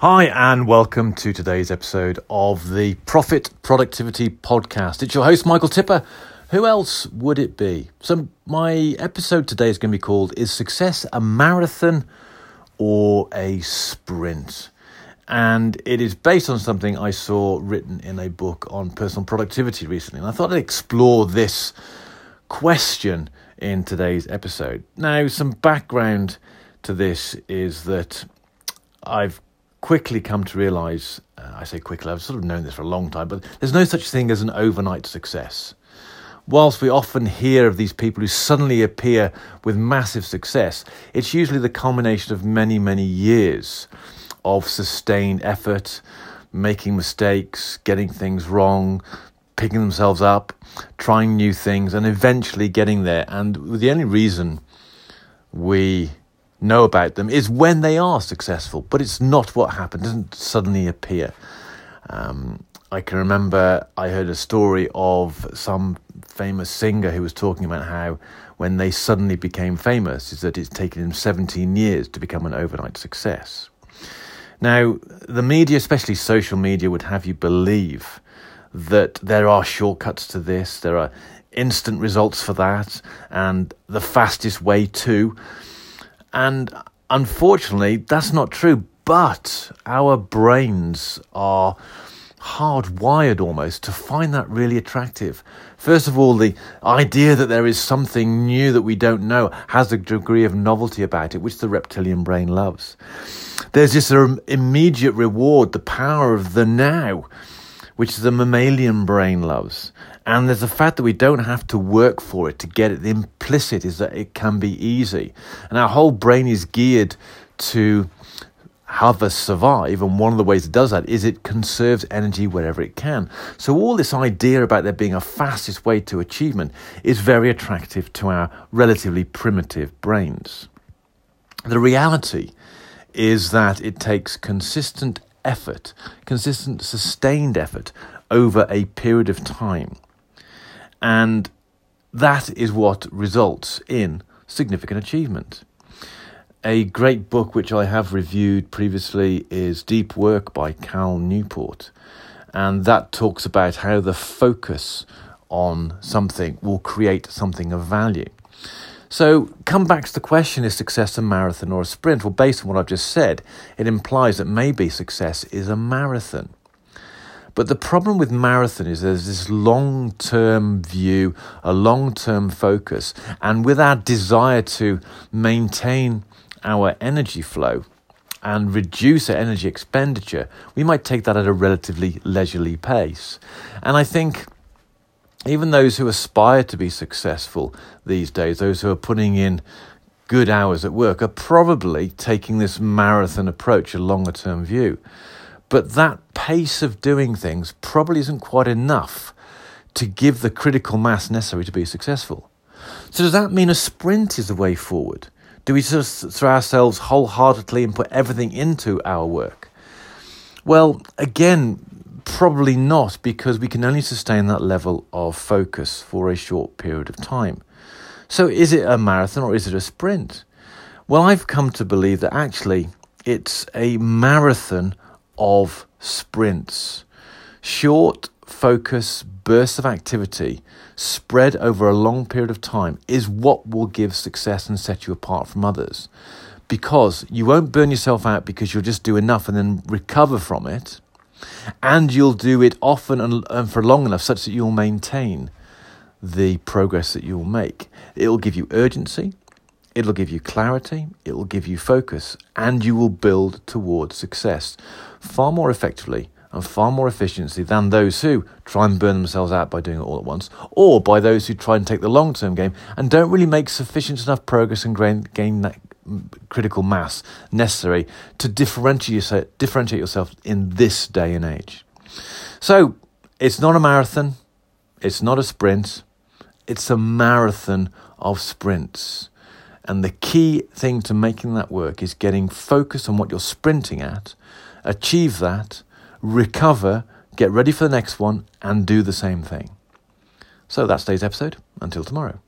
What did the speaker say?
Hi, and welcome to today's episode of the Profit Productivity Podcast. It's your host, Michael Tipper. Who else would it be? So, my episode today is going to be called Is Success a Marathon or a Sprint? And it is based on something I saw written in a book on personal productivity recently. And I thought I'd explore this question in today's episode. Now, some background to this is that I've quickly come to realize uh, I say quickly, I've sort of known this for a long time, but there's no such thing as an overnight success. Whilst we often hear of these people who suddenly appear with massive success, it's usually the culmination of many, many years of sustained effort, making mistakes, getting things wrong, picking themselves up, trying new things, and eventually getting there. And the only reason we know about them is when they are successful, but it's not what happened, it doesn't suddenly appear. Um, I can remember I heard a story of some famous singer who was talking about how when they suddenly became famous is that it's taken him 17 years to become an overnight success. Now, the media, especially social media, would have you believe that there are shortcuts to this, there are instant results for that, and the fastest way to. And unfortunately, that's not true. But our brains are hardwired almost to find that really attractive. First of all, the idea that there is something new that we don't know has a degree of novelty about it, which the reptilian brain loves. There's this um, immediate reward, the power of the now, which the mammalian brain loves. And there's the fact that we don't have to work for it to get it. The implicit is that it can be easy. And our whole brain is geared to have us survive. And one of the ways it does that is it conserves energy wherever it can. So, all this idea about there being a fastest way to achievement is very attractive to our relatively primitive brains. The reality is that it takes consistent effort, consistent, sustained effort over a period of time. And that is what results in significant achievement. A great book which I have reviewed previously is Deep Work by Cal Newport. And that talks about how the focus on something will create something of value. So, come back to the question is success a marathon or a sprint? Well, based on what I've just said, it implies that maybe success is a marathon. But the problem with marathon is there's this long term view, a long term focus, and with our desire to maintain our energy flow and reduce our energy expenditure, we might take that at a relatively leisurely pace. And I think even those who aspire to be successful these days, those who are putting in good hours at work, are probably taking this marathon approach, a longer term view. But that pace of doing things probably isn't quite enough to give the critical mass necessary to be successful. So, does that mean a sprint is the way forward? Do we just throw ourselves wholeheartedly and put everything into our work? Well, again, probably not, because we can only sustain that level of focus for a short period of time. So, is it a marathon or is it a sprint? Well, I've come to believe that actually it's a marathon of sprints. Short, focus bursts of activity spread over a long period of time is what will give success and set you apart from others. Because you won't burn yourself out because you'll just do enough and then recover from it. And you'll do it often and, for long enough such that you'll maintain the progress that you'll make. It'll give you urgency, It'll give you clarity, it will give you focus, and you will build towards success far more effectively and far more efficiently than those who try and burn themselves out by doing it all at once, or by those who try and take the long term game and don't really make sufficient enough progress and gain, gain that critical mass necessary to differentiate yourself, differentiate yourself in this day and age. So, it's not a marathon, it's not a sprint, it's a marathon of sprints. And the key thing to making that work is getting focused on what you're sprinting at, achieve that, recover, get ready for the next one, and do the same thing. So that's today's episode. Until tomorrow.